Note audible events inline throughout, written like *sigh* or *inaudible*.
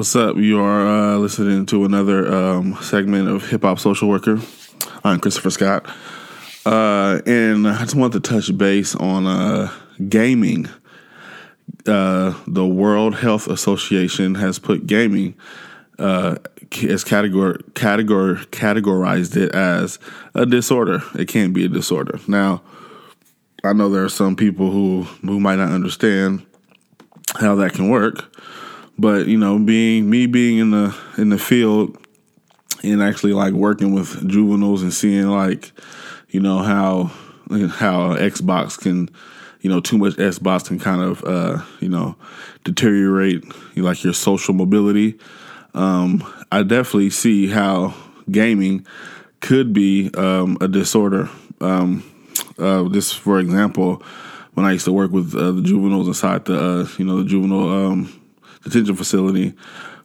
What's up? You are uh, listening to another um, segment of Hip Hop Social Worker. I'm Christopher Scott. Uh, and I just want to touch base on uh, gaming. Uh, the World Health Association has put gaming uh, as categor categor categorized it as a disorder. It can't be a disorder. Now, I know there are some people who who might not understand how that can work, but you know, being me being in the in the field and actually like working with juveniles and seeing like you know how how Xbox can you know too much Xbox can kind of uh, you know deteriorate like your social mobility um, I definitely see how gaming could be um, a disorder. Um, uh, just for example, when I used to work with uh, the juveniles inside the uh, you know the juvenile um, detention facility,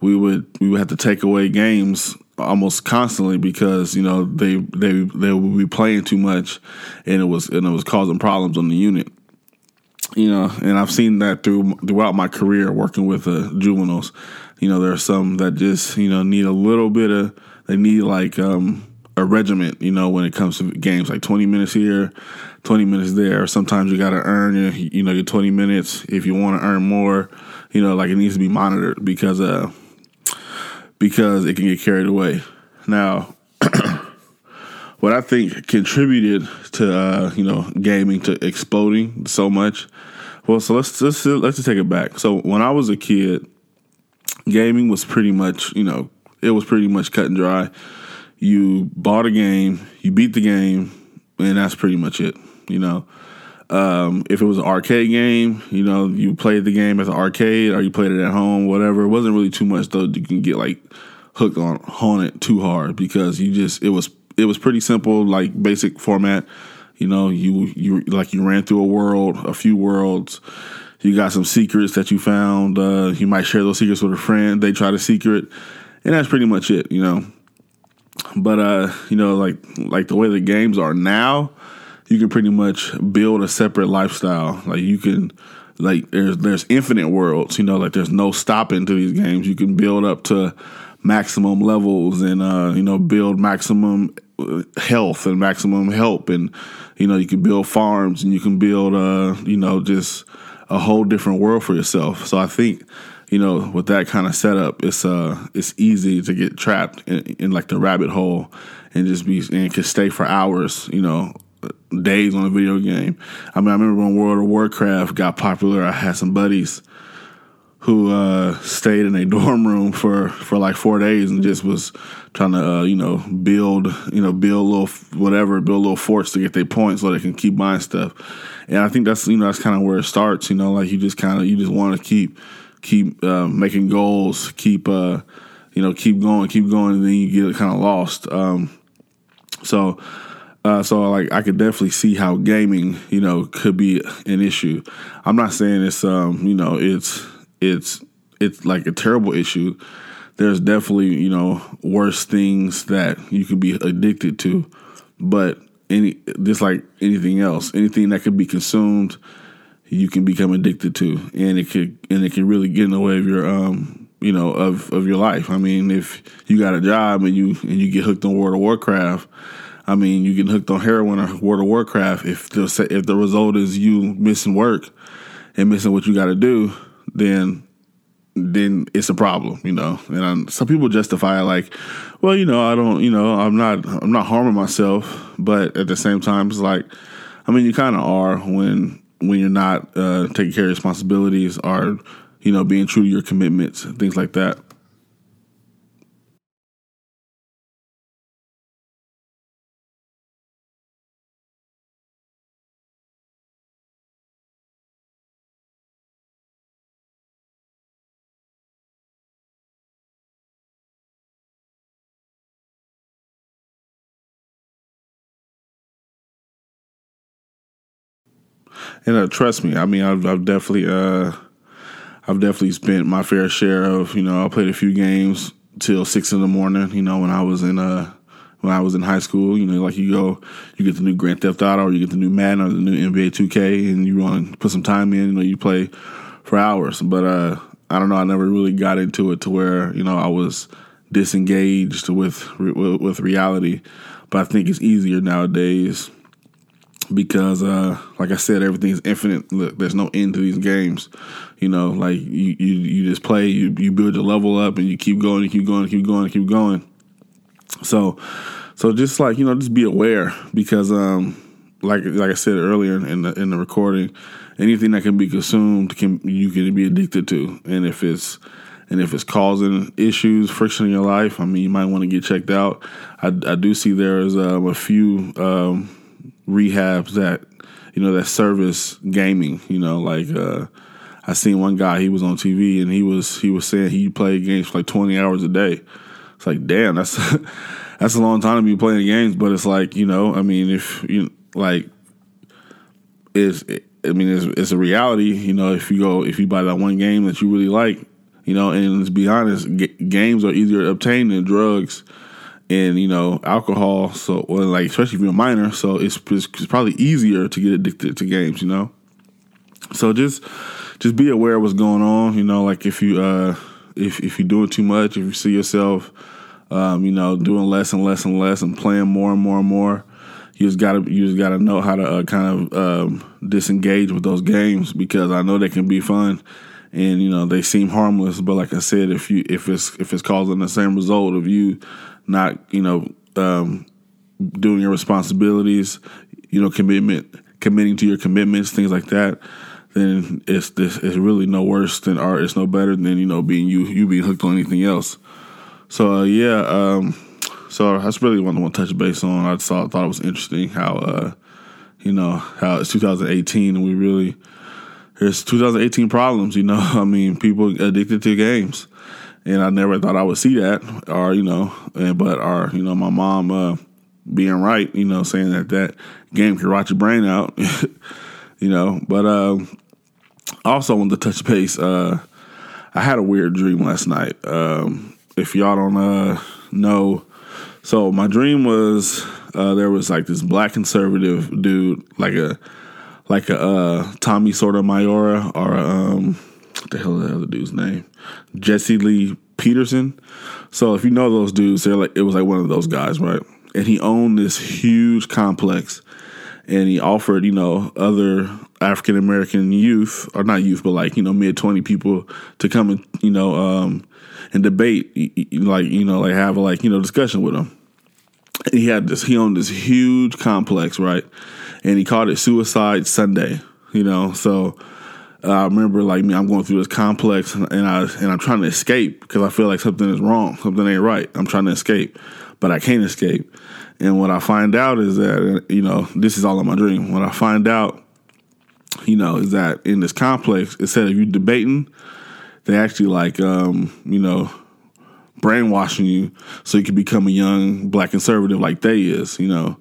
we would we would have to take away games almost constantly because you know they they they would be playing too much, and it was and it was causing problems on the unit. You know, and I've seen that through throughout my career working with uh, juveniles you know, there are some that just, you know, need a little bit of, they need like um, a regiment, you know, when it comes to games, like 20 minutes here, 20 minutes there. Sometimes you got to earn, your, you know, your 20 minutes. If you want to earn more, you know, like it needs to be monitored because, uh, because it can get carried away. Now, *clears throat* what I think contributed to, uh, you know, gaming to exploding so much. Well, so let's let's let's just take it back. So when I was a kid, gaming was pretty much, you know, it was pretty much cut and dry. You bought a game, you beat the game, and that's pretty much it. You know, um, if it was an arcade game, you know, you played the game at the arcade or you played it at home, whatever. It wasn't really too much though. You can get like hooked on on it too hard because you just it was it was pretty simple, like basic format. You know, you you like you ran through a world, a few worlds you got some secrets that you found. Uh, you might share those secrets with a friend. They try to secret, and that's pretty much it. You know. But uh, you know, like like the way the games are now, you can pretty much build a separate lifestyle. Like you can like there's there's infinite worlds, you know, like there's no stopping to these games. You can build up to maximum levels and uh, you know, build maximum uh, health and maximum help and you know, you can build farms and you can build uh, you know, just a whole different world for yourself. So I think you know with that kind of setup, it's uh it's easy to get trapped in, in like the rabbit hole and just be and can stay for hours. You know, days on a video game. I mean, I remember when World of Warcraft got popular. I had some buddies who uh, stayed in a *laughs* dorm room for, for like four days and just was trying to uh, you know build you know build a little whatever build little forts to get their points so they can keep buying stuff. And I think that's you know that's kind of where it starts. You know, like you just kind of you just want to keep keep uh, making goals, keep uh, you know keep going, keep going, and then you get kind of lost. Um, so. Uh, so like I could definitely see how gaming, you know, could be an issue. I'm not saying it's um, you know, it's it's it's like a terrible issue. There's definitely, you know, worse things that you could be addicted to. But any just like anything else, anything that could be consumed, you can become addicted to, and it could and it can really get in the way of your um you know of of your life. I mean, if you got a job and you and you get hooked on World of Warcraft, I mean, you get hooked on heroin or World of Warcraft. If the if the result is you missing work and missing what you got to do, then then it's a problem, you know. And I'm, some people justify it like, well, you know, I don't, you know, I'm not, I'm not harming myself, but at the same time, it's like, I mean, you kind of are when when you're not uh, taking care of responsibilities or, you know, being true to your commitments, things like that. And uh, trust me, I mean, I've, I've definitely, uh, I've definitely spent my fair share of, you know, I played a few games till six in the morning. You know, when I was in, uh, when I was in high school, you know, like you go, you get the new Grand Theft Auto, or you get the new Madden, or the new NBA 2K, and you want to put some time in. You know, you play for hours. But uh, I don't know. I never really got into it to where you know I was disengaged with with reality. But I think it's easier nowadays because, uh, like I said, everything's infinite. Look, there's no end to these games. You know, like you, you, you just play, you, you build your level up, and you keep going, you keep going, keep going, keep going. So, so just like you know, just be aware because, um, like like I said earlier in the in the recording, anything that can be consumed can you can be addicted to, and if it's and if it's causing issues, friction in your life, I mean, you might want to get checked out. I, I do see there's um, a few um, rehabs that you know that service gaming. You know, like uh, I seen one guy he was on TV and he was he was saying he played games for like twenty hours a day. It's like damn, that's *laughs* that's a long time to be playing games. But it's like you know, I mean, if you like, is I mean, it's, it's a reality. You know, if you go if you buy that one game that you really like, you know, and let's be honest, g- games are easier to obtain than drugs and you know alcohol. So, or like especially if you're a minor, so it's, it's, it's probably easier to get addicted to games. You know, so just just be aware of what's going on. You know, like if you uh if if you're doing too much, if you see yourself, um, you know, doing less and less and less and playing more and more and more. You just gotta you just gotta know how to uh, kind of um, disengage with those games because I know they can be fun and you know they seem harmless. But like I said, if you if it's if it's causing the same result of you not you know um, doing your responsibilities, you know commitment committing to your commitments, things like that, then it's this it's really no worse than art. It's no better than you know being you you being hooked on anything else. So uh, yeah, um, so that's really what I want to touch base on. I saw thought it was interesting how uh, you know how it's 2018 and we really there's 2018 problems. You know, *laughs* I mean people addicted to games and I never thought I would see that, or you know, and, but our you know my mom uh, being right, you know, saying that that game can rot your brain out, *laughs* you know. But uh, also wanted to touch base. Uh, I had a weird dream last night. Um, if y'all don't uh, know, so my dream was uh, there was like this black conservative dude, like a like a uh, Tommy Sotomayor or um, what the hell is the other dude's name? Jesse Lee Peterson. So if you know those dudes, they're like it was like one of those guys, right? And he owned this huge complex, and he offered you know other African American youth or not youth, but like you know mid twenty people to come and you know um, and debate, like you know like have a like you know discussion with him. He had this. He owned this huge complex, right? And he called it Suicide Sunday. You know, so uh, I remember like me, I'm going through this complex and, I and I'm trying to escape because I feel like something is wrong, something ain't right. I'm trying to escape, but I can't escape. And what I find out is that you know this is all in my dream. What I find out, you know, is that in this complex, it said if you're debating, they actually like um, you know brainwashing you so you can become a young black conservative like they is. You know,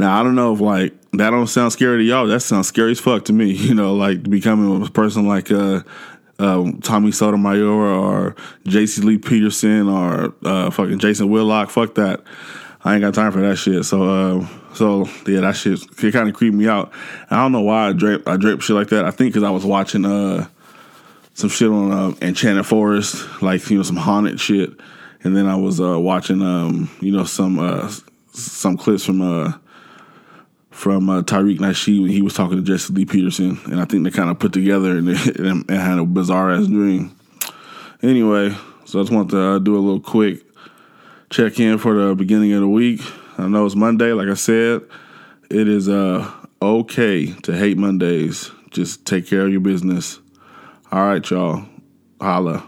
now I don't know if like that don't sound scary to y'all. That sounds scary as fuck to me. *laughs* You know, like becoming a person like uh, uh, Tommy Sotomayor or Jesse Lee Peterson or uh, fucking Jason Whitlock. Fuck that. I ain't got time for that shit. So, uh, so yeah, that shit it kind of creeped me out. I don't know why I drape I drape shit like that. I think because I was watching uh some shit on uh, Enchanted Forest, like you know some haunted shit, and then I was uh, watching um you know some uh some clips from uh from uh, Tariq Nasheed when he was talking to Jesse Lee Peterson, and I think they kind of put together and, *laughs* and, and had a bizarre ass dream. Anyway, so I just want to uh, do a little quick check in for the beginning of the week. I know it's Monday, like I said. It is uh, okay to hate Mondays. Just take care of your business. All right, y'all. Holla.